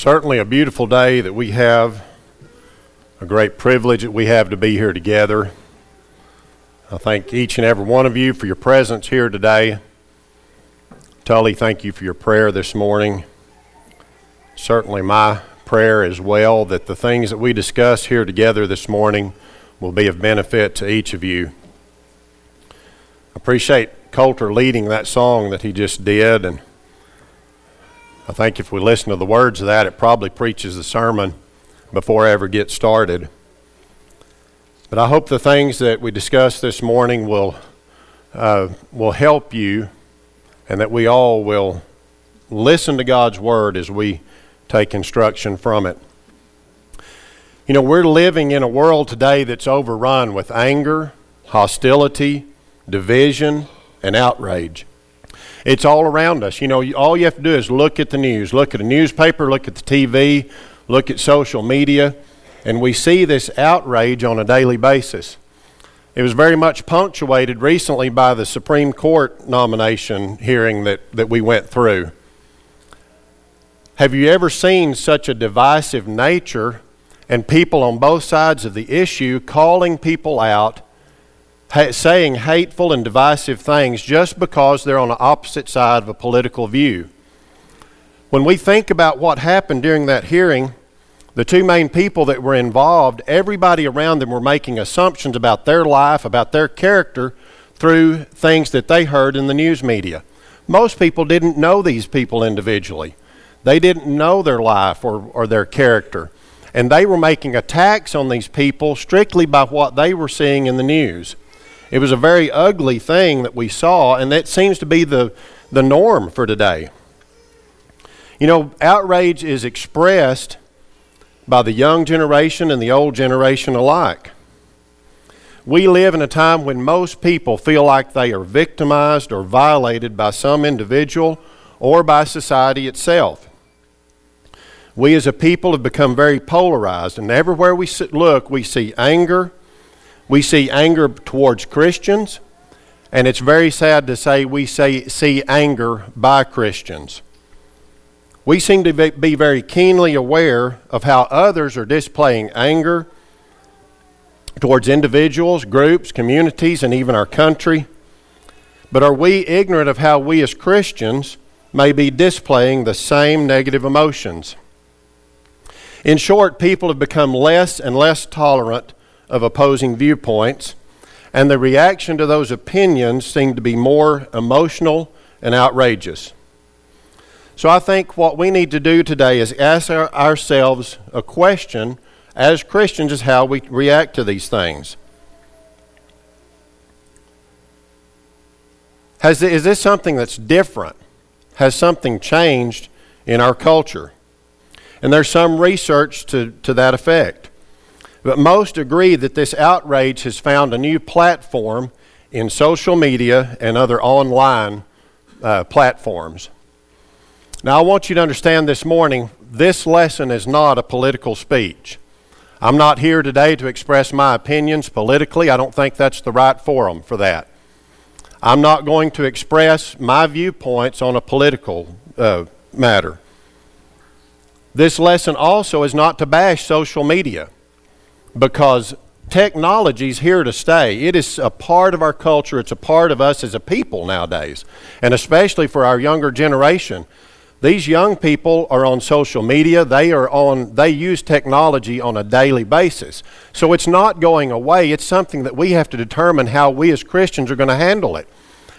Certainly a beautiful day that we have, a great privilege that we have to be here together. I thank each and every one of you for your presence here today. Tully, thank you for your prayer this morning. Certainly, my prayer as well that the things that we discuss here together this morning will be of benefit to each of you. I appreciate Coulter leading that song that he just did, and I think if we listen to the words of that, it probably preaches the sermon before I ever get started. But I hope the things that we discuss this morning will, uh, will help you and that we all will listen to God's Word as we take instruction from it. You know, we're living in a world today that's overrun with anger, hostility, division, and outrage. It's all around us. You know, all you have to do is look at the news, look at a newspaper, look at the TV, look at social media and we see this outrage on a daily basis. It was very much punctuated recently by the Supreme Court nomination hearing that, that we went through. Have you ever seen such a divisive nature and people on both sides of the issue calling people out, saying hateful and divisive things just because they're on the opposite side of a political view? When we think about what happened during that hearing, the two main people that were involved, everybody around them were making assumptions about their life, about their character, through things that they heard in the news media. Most people didn't know these people individually, they didn't know their life or, or their character. And they were making attacks on these people strictly by what they were seeing in the news. It was a very ugly thing that we saw, and that seems to be the, the norm for today. You know, outrage is expressed by the young generation and the old generation alike. We live in a time when most people feel like they are victimized or violated by some individual or by society itself. We as a people have become very polarized, and everywhere we look, we see anger. We see anger towards Christians, and it's very sad to say we say, see anger by Christians. We seem to be very keenly aware of how others are displaying anger towards individuals, groups, communities, and even our country. But are we ignorant of how we as Christians may be displaying the same negative emotions? In short, people have become less and less tolerant of opposing viewpoints, and the reaction to those opinions seem to be more emotional and outrageous. So I think what we need to do today is ask our, ourselves a question as Christians is how we react to these things. Has, is this something that's different? Has something changed in our culture? And there's some research to, to that effect. But most agree that this outrage has found a new platform in social media and other online uh, platforms. Now, I want you to understand this morning this lesson is not a political speech. I'm not here today to express my opinions politically. I don't think that's the right forum for that. I'm not going to express my viewpoints on a political uh, matter. This lesson also is not to bash social media because technology is here to stay. It is a part of our culture, it's a part of us as a people nowadays, and especially for our younger generation. These young people are on social media. They are on they use technology on a daily basis. So it's not going away. It's something that we have to determine how we as Christians are going to handle it.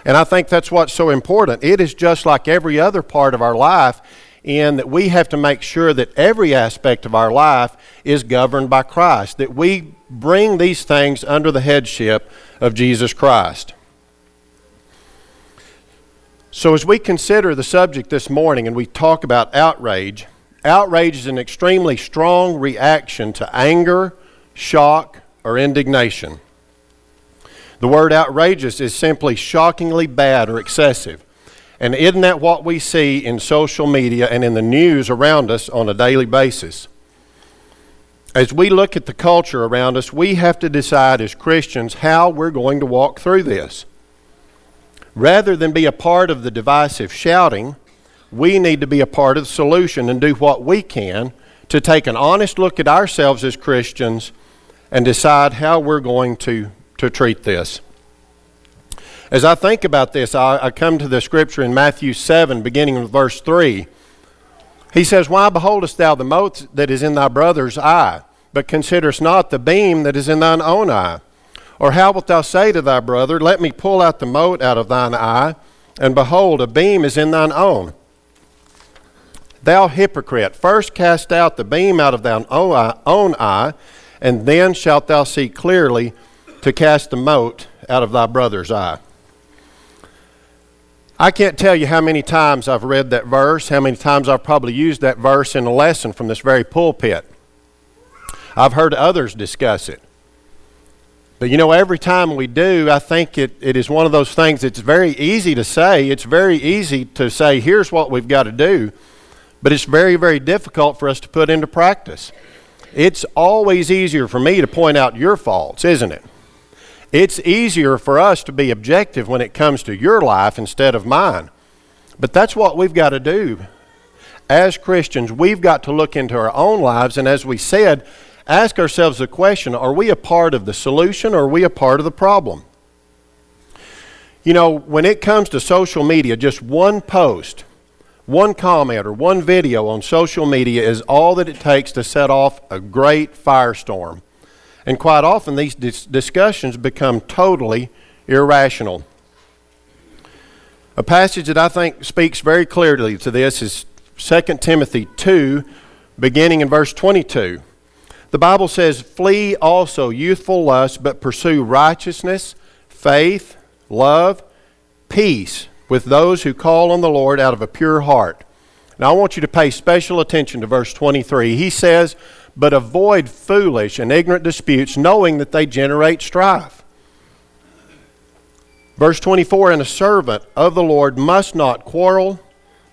And I think that's what's so important. It is just like every other part of our life in that we have to make sure that every aspect of our life is governed by Christ, that we bring these things under the headship of Jesus Christ. So, as we consider the subject this morning and we talk about outrage, outrage is an extremely strong reaction to anger, shock, or indignation. The word outrageous is simply shockingly bad or excessive. And isn't that what we see in social media and in the news around us on a daily basis? As we look at the culture around us, we have to decide as Christians how we're going to walk through this. Rather than be a part of the divisive shouting, we need to be a part of the solution and do what we can to take an honest look at ourselves as Christians and decide how we're going to, to treat this. As I think about this, I, I come to the scripture in Matthew 7, beginning with verse 3. He says, Why beholdest thou the mote that is in thy brother's eye, but considerest not the beam that is in thine own eye? Or how wilt thou say to thy brother, Let me pull out the mote out of thine eye, and behold, a beam is in thine own? Thou hypocrite, first cast out the beam out of thine own eye, and then shalt thou see clearly to cast the mote out of thy brother's eye. I can't tell you how many times I've read that verse, how many times I've probably used that verse in a lesson from this very pulpit. I've heard others discuss it. But you know, every time we do, I think it, it is one of those things that's very easy to say. It's very easy to say, here's what we've got to do. But it's very, very difficult for us to put into practice. It's always easier for me to point out your faults, isn't it? It's easier for us to be objective when it comes to your life instead of mine. But that's what we've got to do. As Christians, we've got to look into our own lives and, as we said, ask ourselves the question are we a part of the solution or are we a part of the problem? You know, when it comes to social media, just one post, one comment, or one video on social media is all that it takes to set off a great firestorm. And quite often, these dis- discussions become totally irrational. A passage that I think speaks very clearly to this is 2 Timothy 2, beginning in verse 22. The Bible says, Flee also youthful lust, but pursue righteousness, faith, love, peace with those who call on the Lord out of a pure heart. Now, I want you to pay special attention to verse 23. He says, but avoid foolish and ignorant disputes, knowing that they generate strife. Verse 24 And a servant of the Lord must not quarrel,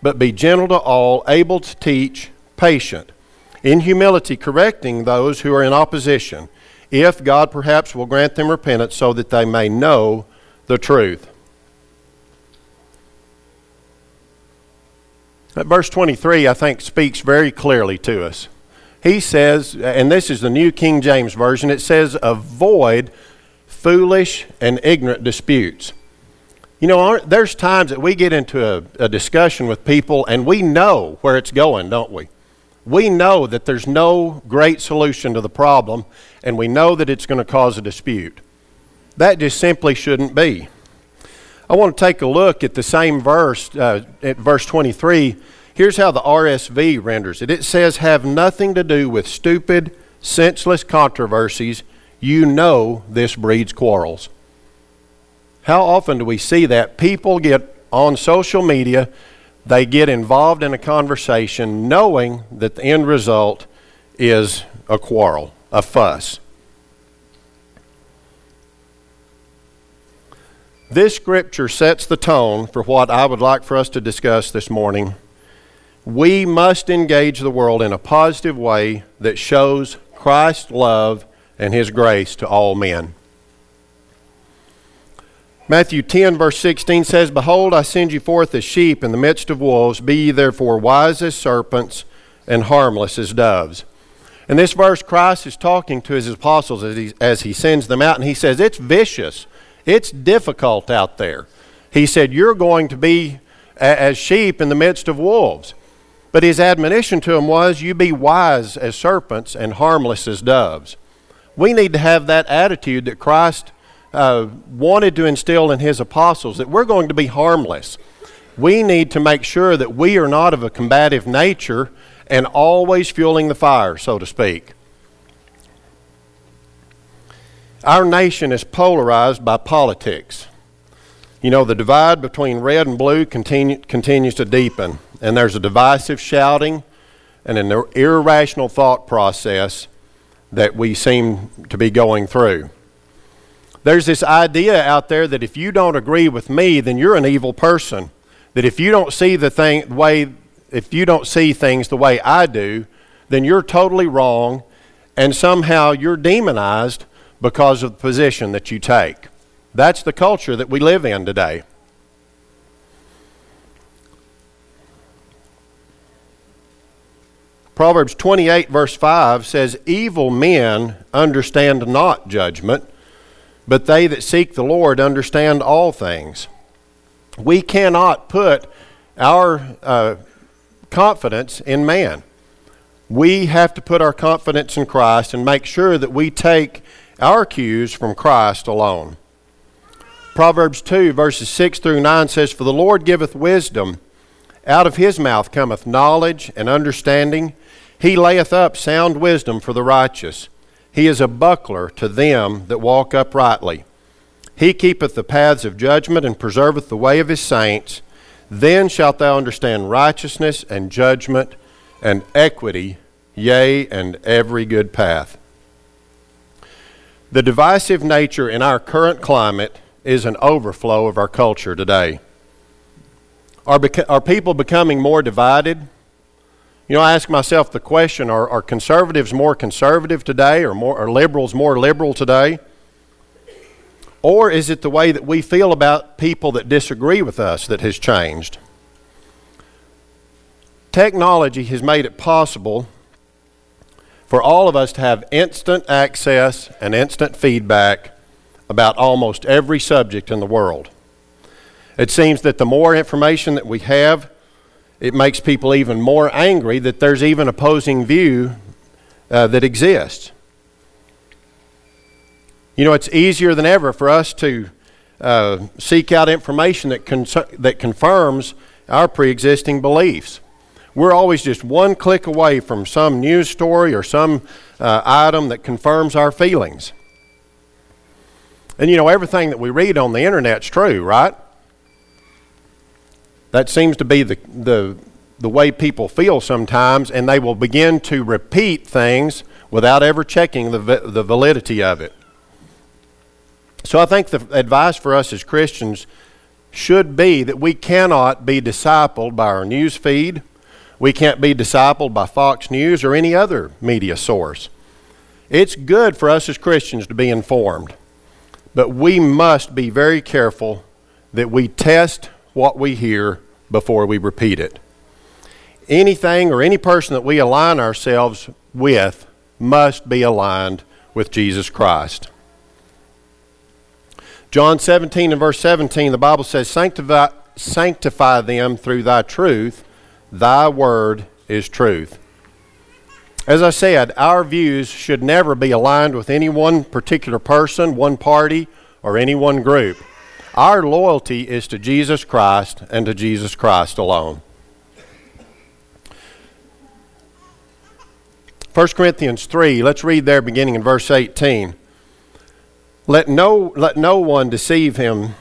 but be gentle to all, able to teach, patient, in humility correcting those who are in opposition, if God perhaps will grant them repentance so that they may know the truth. That verse 23, I think, speaks very clearly to us he says, and this is the New King James Version, it says, avoid foolish and ignorant disputes. You know, there's times that we get into a, a, discussion with people and we know where it's going, don't we? We know that there's no great solution to the problem and we know that it's going to cause a dispute. That just simply shouldn't be. I want to take a look at the same verse, uh, at verse 23 Here's how the RSV renders it it says, Have nothing to do with stupid, senseless controversies. You know this breeds quarrels. How often do we see that? People get on social media, they get involved in a conversation knowing that the end result is a quarrel, a fuss. This scripture sets the tone for what I would like for us to discuss this morning we must engage the world in a positive way that shows Christ's love and his grace to all men. Matthew 10, verse 16 says, Behold, I send you forth as sheep in the midst of wolves. Be ye therefore wise as serpents and harmless as doves. In this verse, Christ is talking to his apostles as he, as he sends them out, and he says, It's vicious. It's difficult out there. He said, You're going to be as sheep in the midst of wolves. But his admonition to them was, You be wise as serpents and harmless as doves. We need to have that attitude that Christ uh, wanted to instill in his apostles that we're going to be harmless. We need to make sure that we are not of a combative nature and always fueling the fire, so to speak. Our nation is polarized by politics. You know, the divide between red and blue continue, continues to deepen and there's a divisive shouting and an irrational thought process that we seem to be going through. There's this idea out there that if you don't agree with me, then you're an evil person. That if you don't see the thing the way if you don't see things the way I do, then you're totally wrong and somehow you're demonized because of the position that you take. That's the culture that we live in today. Proverbs 28, verse 5 says, Evil men understand not judgment, but they that seek the Lord understand all things. We cannot put our uh, confidence in man. We have to put our confidence in Christ and make sure that we take our cues from Christ alone. Proverbs 2, verses 6 through 9 says, For the Lord giveth wisdom, out of his mouth cometh knowledge and understanding. He layeth up sound wisdom for the righteous. He is a buckler to them that walk uprightly. He keepeth the paths of judgment and preserveth the way of his saints. Then shalt thou understand righteousness and judgment and equity, yea, and every good path. The divisive nature in our current climate is an overflow of our culture today. Are, beca- are people becoming more divided? You know, I ask myself the question are, are conservatives more conservative today or more, are liberals more liberal today? Or is it the way that we feel about people that disagree with us that has changed? Technology has made it possible for all of us to have instant access and instant feedback about almost every subject in the world. It seems that the more information that we have, it makes people even more angry that there's even opposing view uh, that exists. You know, it's easier than ever for us to uh, seek out information that, that confirms our pre existing beliefs. We're always just one click away from some news story or some uh, item that confirms our feelings. And you know, everything that we read on the internet's true, right? That seems to be the, the, the way people feel sometimes, and they will begin to repeat things without ever checking the, the validity of it. So I think the advice for us as Christians should be that we cannot be discipled by our news feed. We can't be discipled by Fox News or any other media source. It's good for us as Christians to be informed, but we must be very careful that we test what we hear before we repeat it. Anything or any person that we align ourselves with must be aligned with Jesus Christ. John 17 and verse 17, the Bible says, Sanctify, sanctify them through thy truth. Thy word is truth. As I said, our views should never be aligned with any one particular person, one party, or any one group. Our loyalty is to Jesus Christ and to Jesus Christ alone. 1 Corinthians 3, let's read there beginning in verse 18. Let no, let no one deceive him.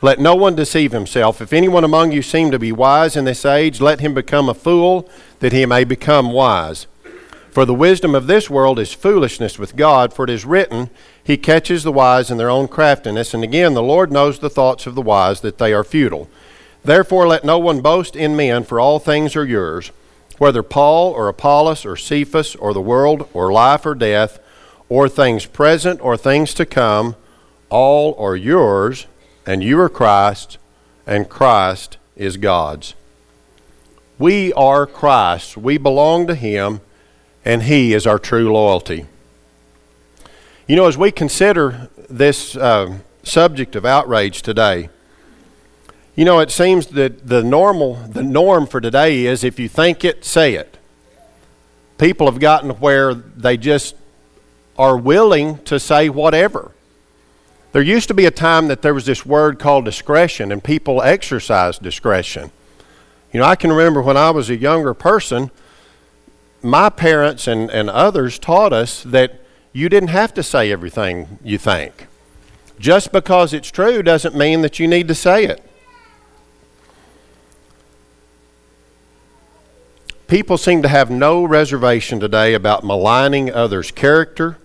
Let no one deceive himself. If anyone among you seem to be wise in this age, let him become a fool, that he may become wise. For the wisdom of this world is foolishness with God, for it is written, He catches the wise in their own craftiness. And again, the Lord knows the thoughts of the wise, that they are futile. Therefore, let no one boast in men, for all things are yours, whether Paul or Apollos or Cephas or the world or life or death, or things present or things to come, all are yours, and you are Christ, and Christ is God's. We are Christ. We belong to Him and He is our true loyalty. You know, as we consider this uh, subject of outrage today, you know, it seems that the normal, the norm for today is if you think it, say it. People have gotten where they just are willing to say whatever. There used to be a time that there was this word called discretion, and people exercised discretion. You know, I can remember when I was a younger person, my parents and, and others taught us that you didn't have to say everything you think. Just because it's true doesn't mean that you need to say it. People seem to have no reservation today about maligning others' character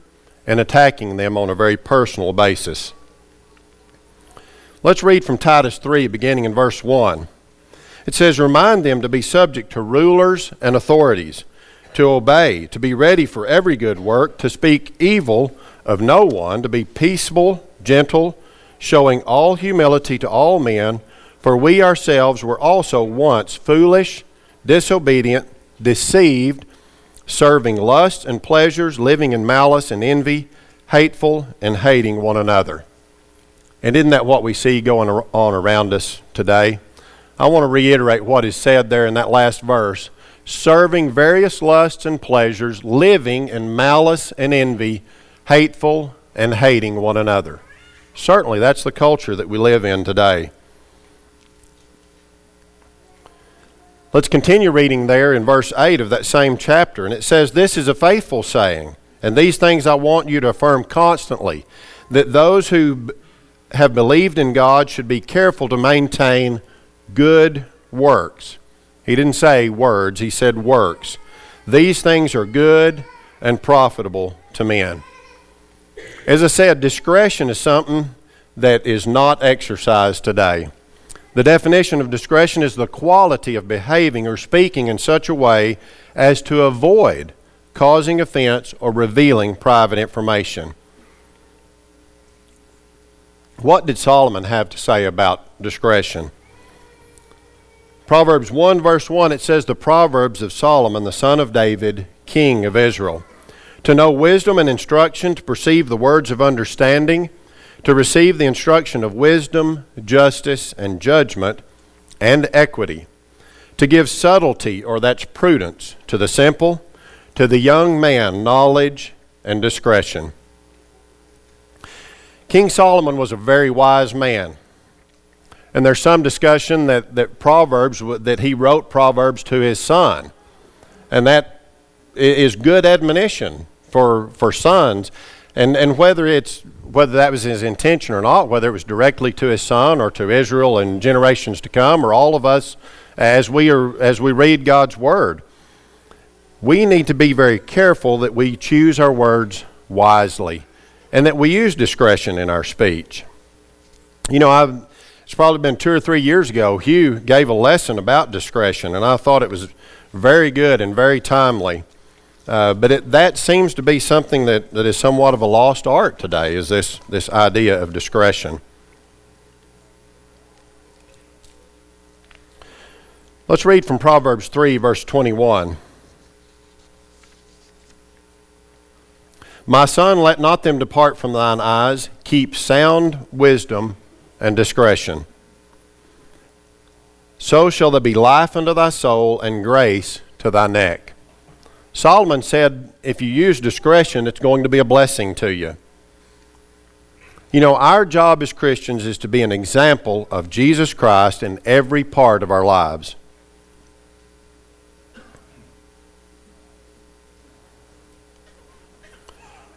and attacking them on a very personal basis. Let's read from Titus 3, beginning in verse 1. It says, Remind them to be subject to rulers and authorities to obey, to be ready for every good work, to speak evil of no one, to be peaceable, gentle, showing all humility to all men. For we ourselves were also once foolish, disobedient, deceived, serving lusts and pleasures, living in malice and envy, hateful and hating one another. And isn't that what we see going on around us today? I want to reiterate what is said there in that last verse serving various lusts and pleasures, living in malice and envy, hateful and hating one another. Certainly, that's the culture that we live in today. Let's continue reading there in verse 8 of that same chapter. And it says, This is a faithful saying, and these things I want you to affirm constantly that those who have believed in God should be careful to maintain good works. He didn't say words, he said works. These things are good and profitable to men. As I said, discretion is something that is not exercised today. The definition of discretion is the quality of behaving or speaking in such a way as to avoid causing offense or revealing private information. What did Solomon have to say about discretion? Proverbs 1, verse 1, it says, The Proverbs of Solomon, the son of David, king of Israel. To know wisdom and instruction, to perceive the words of understanding, to receive the instruction of wisdom, justice, and judgment, and equity, to give subtlety, or that's prudence, to the simple, to the young man, knowledge and discretion. King Solomon was a very wise man. And there's some discussion that, that Proverbs, that he wrote Proverbs to his son. And that is good admonition for, for sons. And, and whether it's whether that was his intention or not, whether it was directly to his son or to Israel and generations to come, or all of us as we are as we read God's word, we need to be very careful that we choose our words wisely and that we use discretion in our speech. You know, I've it's probably been two or three years ago. Hugh gave a lesson about discretion, and I thought it was very good and very timely. Uh, but it, that seems to be something that, that is somewhat of a lost art today, is this, this idea of discretion. Let's read from Proverbs 3, verse 21. My son, let not them depart from thine eyes. Keep sound wisdom and discretion. So shall there be life unto thy soul and grace to thy neck. Solomon said, if you use discretion, it's going to be a blessing to you. You know, our job as Christians is to be an example of Jesus Christ in every part of our lives.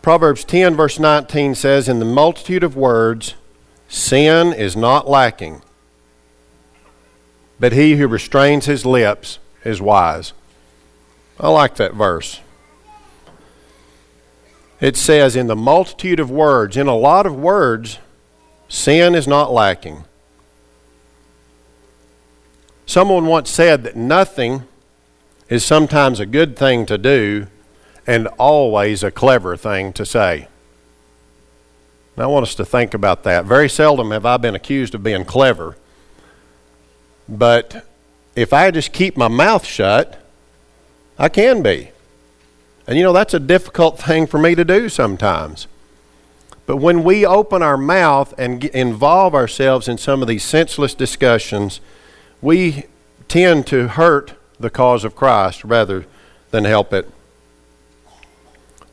Proverbs 10, verse 19 says, In the multitude of words, sin is not lacking, but he who restrains his lips is wise. I like that verse. It says, in the multitude of words, in a lot of words, sin is not lacking. Someone once said that nothing is sometimes a good thing to do and always a clever thing to say. And I want us to think about that. Very seldom have I been accused of being clever. But if I just keep my mouth shut, I can be. And you know, that's a difficult thing for me to do sometimes. But when we open our mouth and involve ourselves in some of these senseless discussions, we tend to hurt the cause of Christ rather than help it.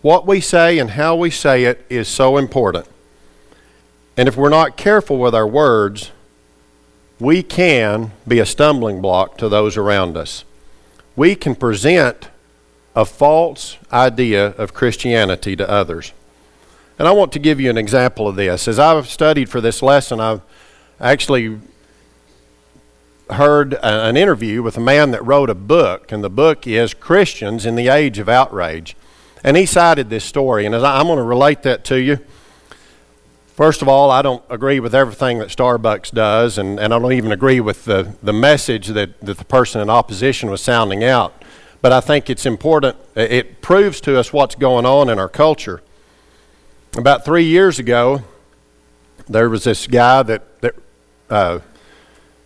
What we say and how we say it is so important. And if we're not careful with our words, we can be a stumbling block to those around us we can present a false idea of Christianity to others. And I want to give you an example of this. As I've studied for this lesson, I've actually heard an interview with a man that wrote a book, and the book is Christians in the Age of Outrage. And he cited this story, and I'm going to relate that to you. First of all, I don't agree with everything that Starbucks does, and, and I don't even agree with the, the message that, that the person in opposition was sounding out. But I think it's important, it proves to us what's going on in our culture. About three years ago, there was this guy that, that uh,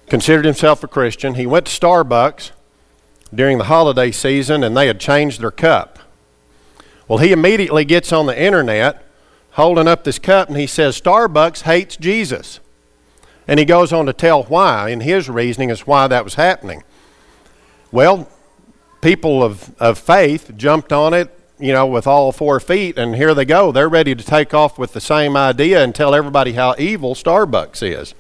considered himself a Christian. He went to Starbucks, during the holiday season and they had changed their cup. Well, he immediately gets on the internet holding up this cup and he says, Starbucks hates Jesus. And he goes on to tell why, and his reasoning is why that was happening. Well, people of, of faith jumped on it, you know, with all four feet, and here they go. They're ready to take off with the same idea and tell everybody how evil Starbucks is.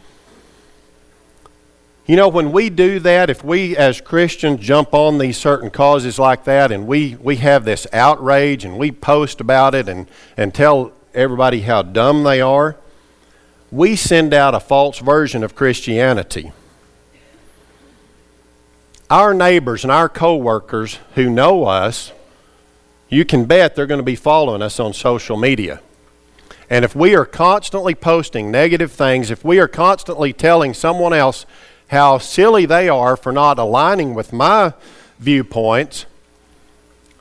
You know, when we do that, if we as Christians jump on these certain causes like that and we, we have this outrage and we post about it and, and tell everybody how dumb they are, we send out a false version of Christianity. Our neighbors and our coworkers who know us, you can bet they're going to be following us on social media. And if we are constantly posting negative things, if we are constantly telling someone else how silly they are for not aligning with my viewpoints,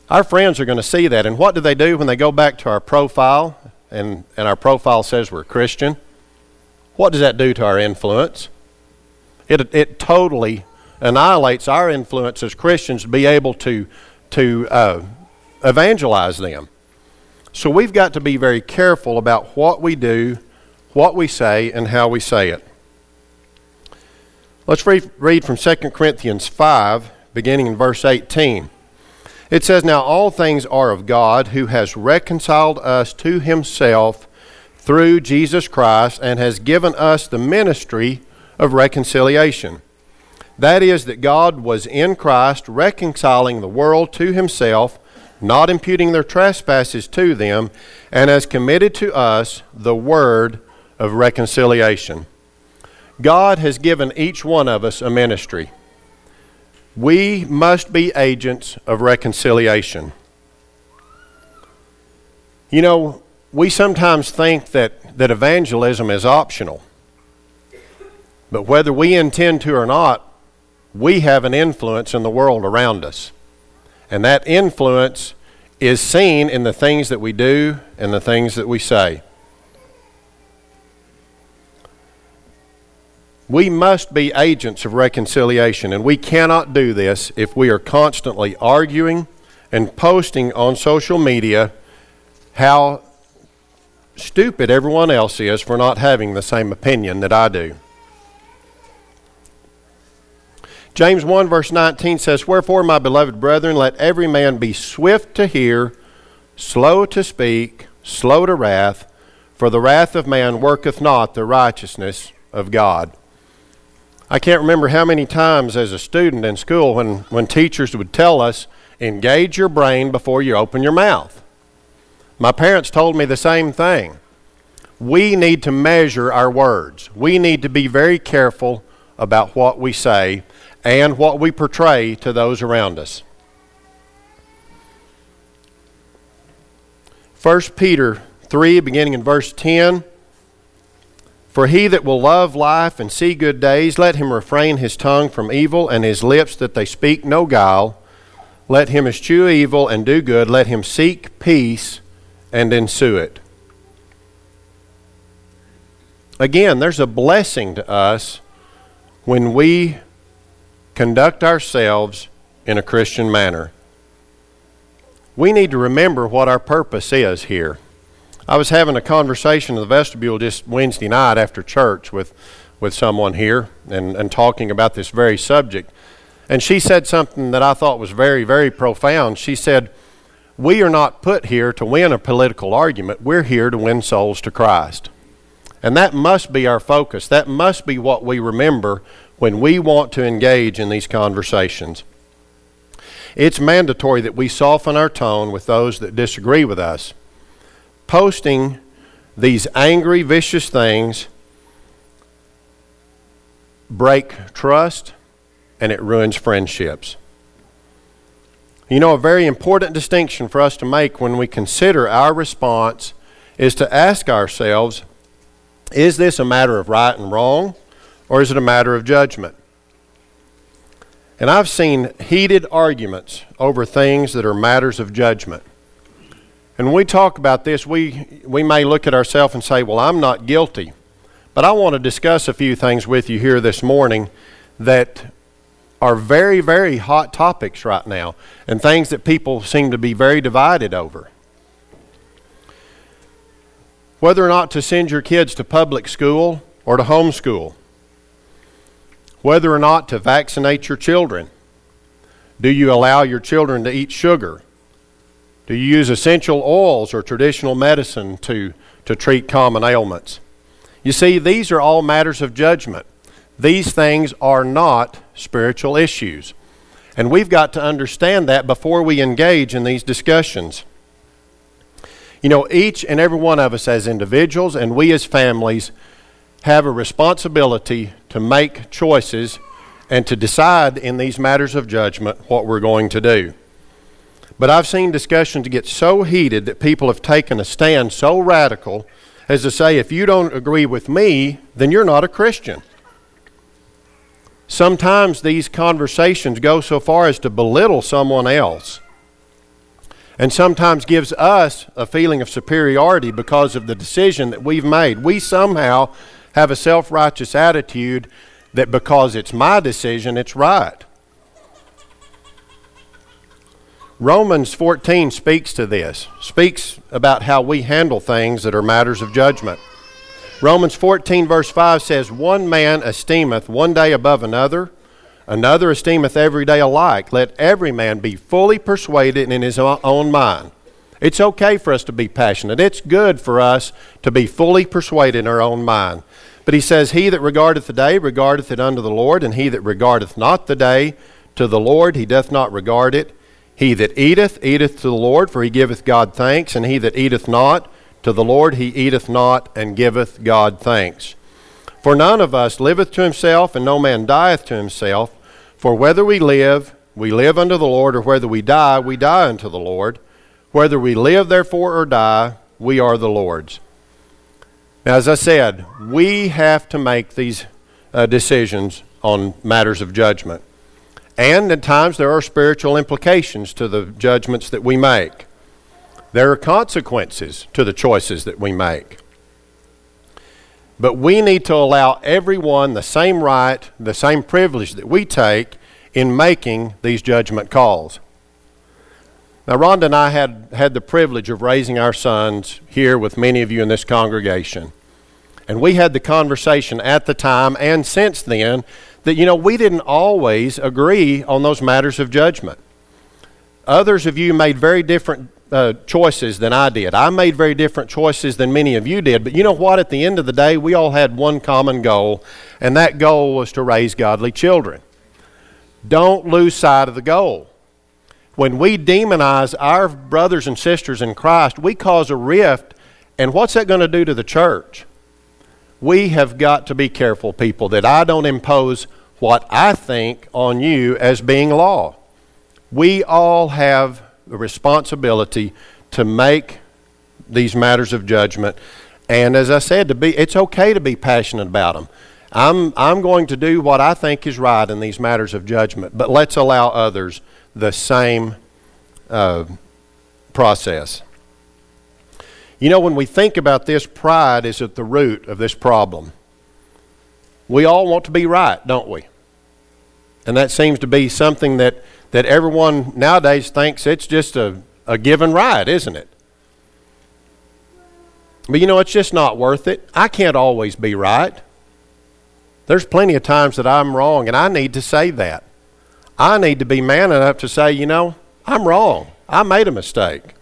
our friends are going to see that. And what do they do when they go back to our profile and, and our profile says we're Christian? What does that do to our influence? It, it totally annihilates our influence as Christians to be able to, to uh, evangelize them. So we've got to be very careful about what we do, what we say, and how we say it. Let's read, read from 2 Corinthians 5, beginning in verse 18. It says, Now all things are of God, who has reconciled us to himself through Jesus Christ, and has given us the ministry of reconciliation. That is, that God was in Christ reconciling the world to himself, not imputing their trespasses to them, and has committed to us the word of reconciliation. God has given each one of us a ministry. We must be agents of reconciliation. You know, we sometimes think that, that evangelism is optional. But whether we intend to or not, we have an influence in the world around us. And that influence is seen in the things that we do and the things that we say. We must be agents of reconciliation, and we cannot do this if we are constantly arguing and posting on social media how stupid everyone else is for not having the same opinion that I do. James 1, verse 19 says, Wherefore, my beloved brethren, let every man be swift to hear, slow to speak, slow to wrath, for the wrath of man worketh not the righteousness of God. I can't remember how many times as a student in school when, when teachers would tell us, engage your brain before you open your mouth. My parents told me the same thing. We need to measure our words. We need to be very careful about what we say and what we portray to those around us. 1 Peter 3, beginning in verse 10 for he that will love life and see good days, let him refrain his tongue from evil and his lips that they speak no guile. Let him eschew evil and do good. Let him seek peace and ensue it. Again, there's a blessing to us when we conduct ourselves in a Christian manner. We need to remember what our purpose is here. I was having a conversation in the vestibule just Wednesday night after church with, with someone here and, and talking about this very subject. And she said something that I thought was very, very profound. She said, We are not put here to win a political argument, we're here to win souls to Christ. And that must be our focus. That must be what we remember when we want to engage in these conversations. It's mandatory that we soften our tone with those that disagree with us posting these angry, vicious things break trust and it ruins friendships. You know, a very important distinction for us to make when we consider our response is to ask ourselves is this a matter of right and wrong, or is it a matter of judgment? And I've seen heated arguments over things that are matters of judgment. And when we talk about this, we, we may look at ourselves and say, Well, I'm not guilty. But I want to discuss a few things with you here this morning that are very, very hot topics right now and things that people seem to be very divided over. Whether or not to send your kids to public school or to homeschool, whether or not to vaccinate your children. Do you allow your children to eat sugar? Do you use essential oils or traditional medicine to, to treat common ailments? You see, these are all matters of judgment. These things are not spiritual issues. And we've got to understand that before we engage in these discussions. You know, each and every one of us as individuals and we as families have a responsibility to make choices and to decide in these matters of judgment what we're going to do. But I've seen discussions get so heated that people have taken a stand so radical as to say, if you don't agree with me, then you're not a Christian. Sometimes these conversations go so far as to belittle someone else and sometimes gives us a feeling of superiority because of the decision that we've made. We somehow have a self righteous attitude that because it's my decision, it's right. Romans 14 speaks to this, speaks about how we handle things that are matters of judgment. Romans 14, verse 5 says, One man esteemeth one day above another, another esteemeth every day alike. Let every man be fully persuaded in his own mind. It's okay for us to be passionate. It's good for us to be fully persuaded in our own mind. But he says, He that regardeth the day regardeth it unto the Lord, and he that regardeth not the day to the Lord, he doth not regard it. He that eateth, eateth to the Lord, for he giveth God thanks, and he that eateth not, to the Lord he eateth not, and giveth God thanks. For none of us liveth to himself, and no man dieth to himself. For whether we live, we live unto the Lord, or whether we die, we die unto the Lord. Whether we live, therefore, or die, we are the Lord's. Now, as I said, we have to make these uh, decisions on matters of judgment. And at times there are spiritual implications to the judgments that we make. There are consequences to the choices that we make. But we need to allow everyone the same right, the same privilege that we take in making these judgment calls. Now, Rhonda and I had, had the privilege of raising our sons here with many of you in this congregation. And we had the conversation at the time and since then that, you know, we didn't always agree on those matters of judgment. Others of you made very different uh, choices than I did. I made very different choices than many of you did. But you know what? At the end of the day, we all had one common goal, and that goal was to raise godly children. Don't lose sight of the goal when we demonize our brothers and sisters in Christ, we cause a rift. And what's that going to do to the church? We have got to be careful, people, that I don't impose what I think on you as being law. We all have the responsibility to make these matters of judgment. And as I said, to be, it's okay to be passionate about them. I'm, I'm going to do what I think is right in these matters of judgment, but let's allow others the same uh, process. You know, when we think about this, pride is at the root of this problem. We all want to be right, don't we? And that seems to be something that, that everyone nowadays thinks it's just a, a given right, isn't it? But you know, it's just not worth it. I can't always be right. There's plenty of times that I'm wrong, and I need to say that. I need to be man enough to say, you know, I'm wrong. I made a mistake.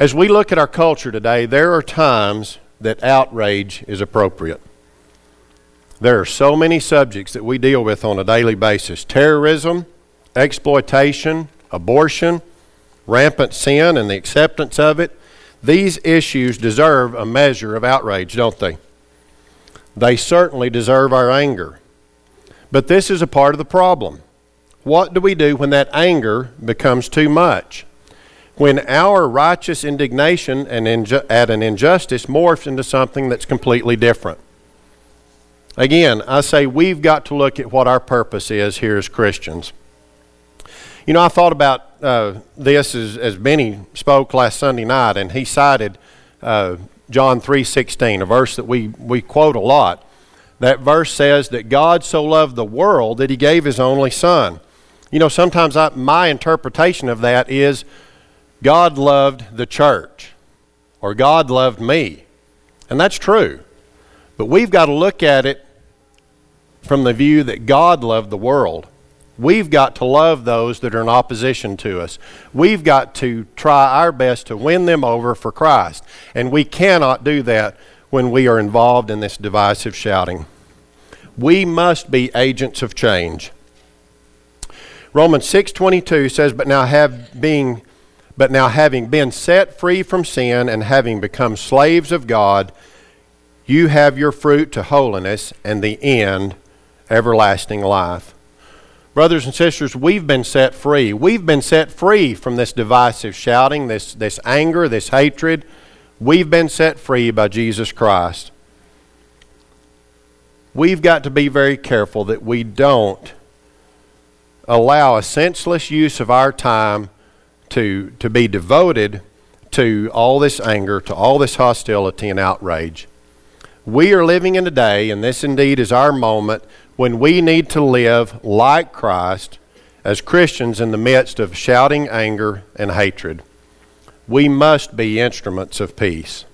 As we look at our culture today, there are times that outrage is appropriate. There are so many subjects that we deal with on a daily basis terrorism, exploitation, abortion, rampant sin, and the acceptance of it. These issues deserve a measure of outrage, don't they? They certainly deserve our anger. But this is a part of the problem. What do we do when that anger becomes too much? When our righteous indignation and inju- at an injustice morphs into something that's completely different. Again, I say we've got to look at what our purpose is here as Christians. You know, I thought about uh, this as, as Benny spoke last Sunday night, and he cited uh, John 3.16, a verse that we, we quote a lot. that verse says that God so loved the world that he gave his only son. You know, sometimes I, my interpretation of that is God loved the church or God loved me. And that's true. But we've got to look at it from the view that God loved the world. We've got to love those that are in opposition to us. We've got to try our best to win them over for Christ. And we cannot do that when we are involved in this divisive shouting. We must be agents of change. Romans 6:22 says, "But now have being but now having been set free from sin and having become slaves of God, you have your fruit to holiness and the end everlasting life." Brothers and sisters, we've been set free. We've been set free from this divisive shouting, this, this anger, this hatred. We've been set free by Jesus Christ. We've got to be very careful that we don't allow a senseless use of our time to, to be devoted to all this anger, to all this hostility and outrage. We are living in a day, and this indeed is our moment, when we need to live like Christ as Christians in the midst of shouting anger and hatred. We must be instruments of peace.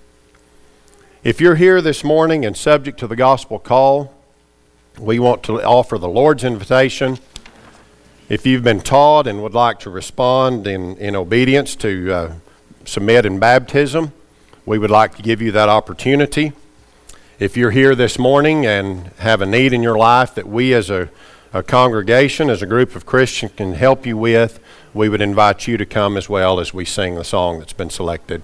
If you're here this morning and subject to the gospel call, we want to offer the Lord's invitation. If you've been taught and would like to respond in, in obedience to uh, submit in baptism, we would like to give you that opportunity. If you're here this morning and have a need in your life that we as a, a congregation, as a group of Christians, can help you with, we would invite you to come as well as we sing the song that's been selected.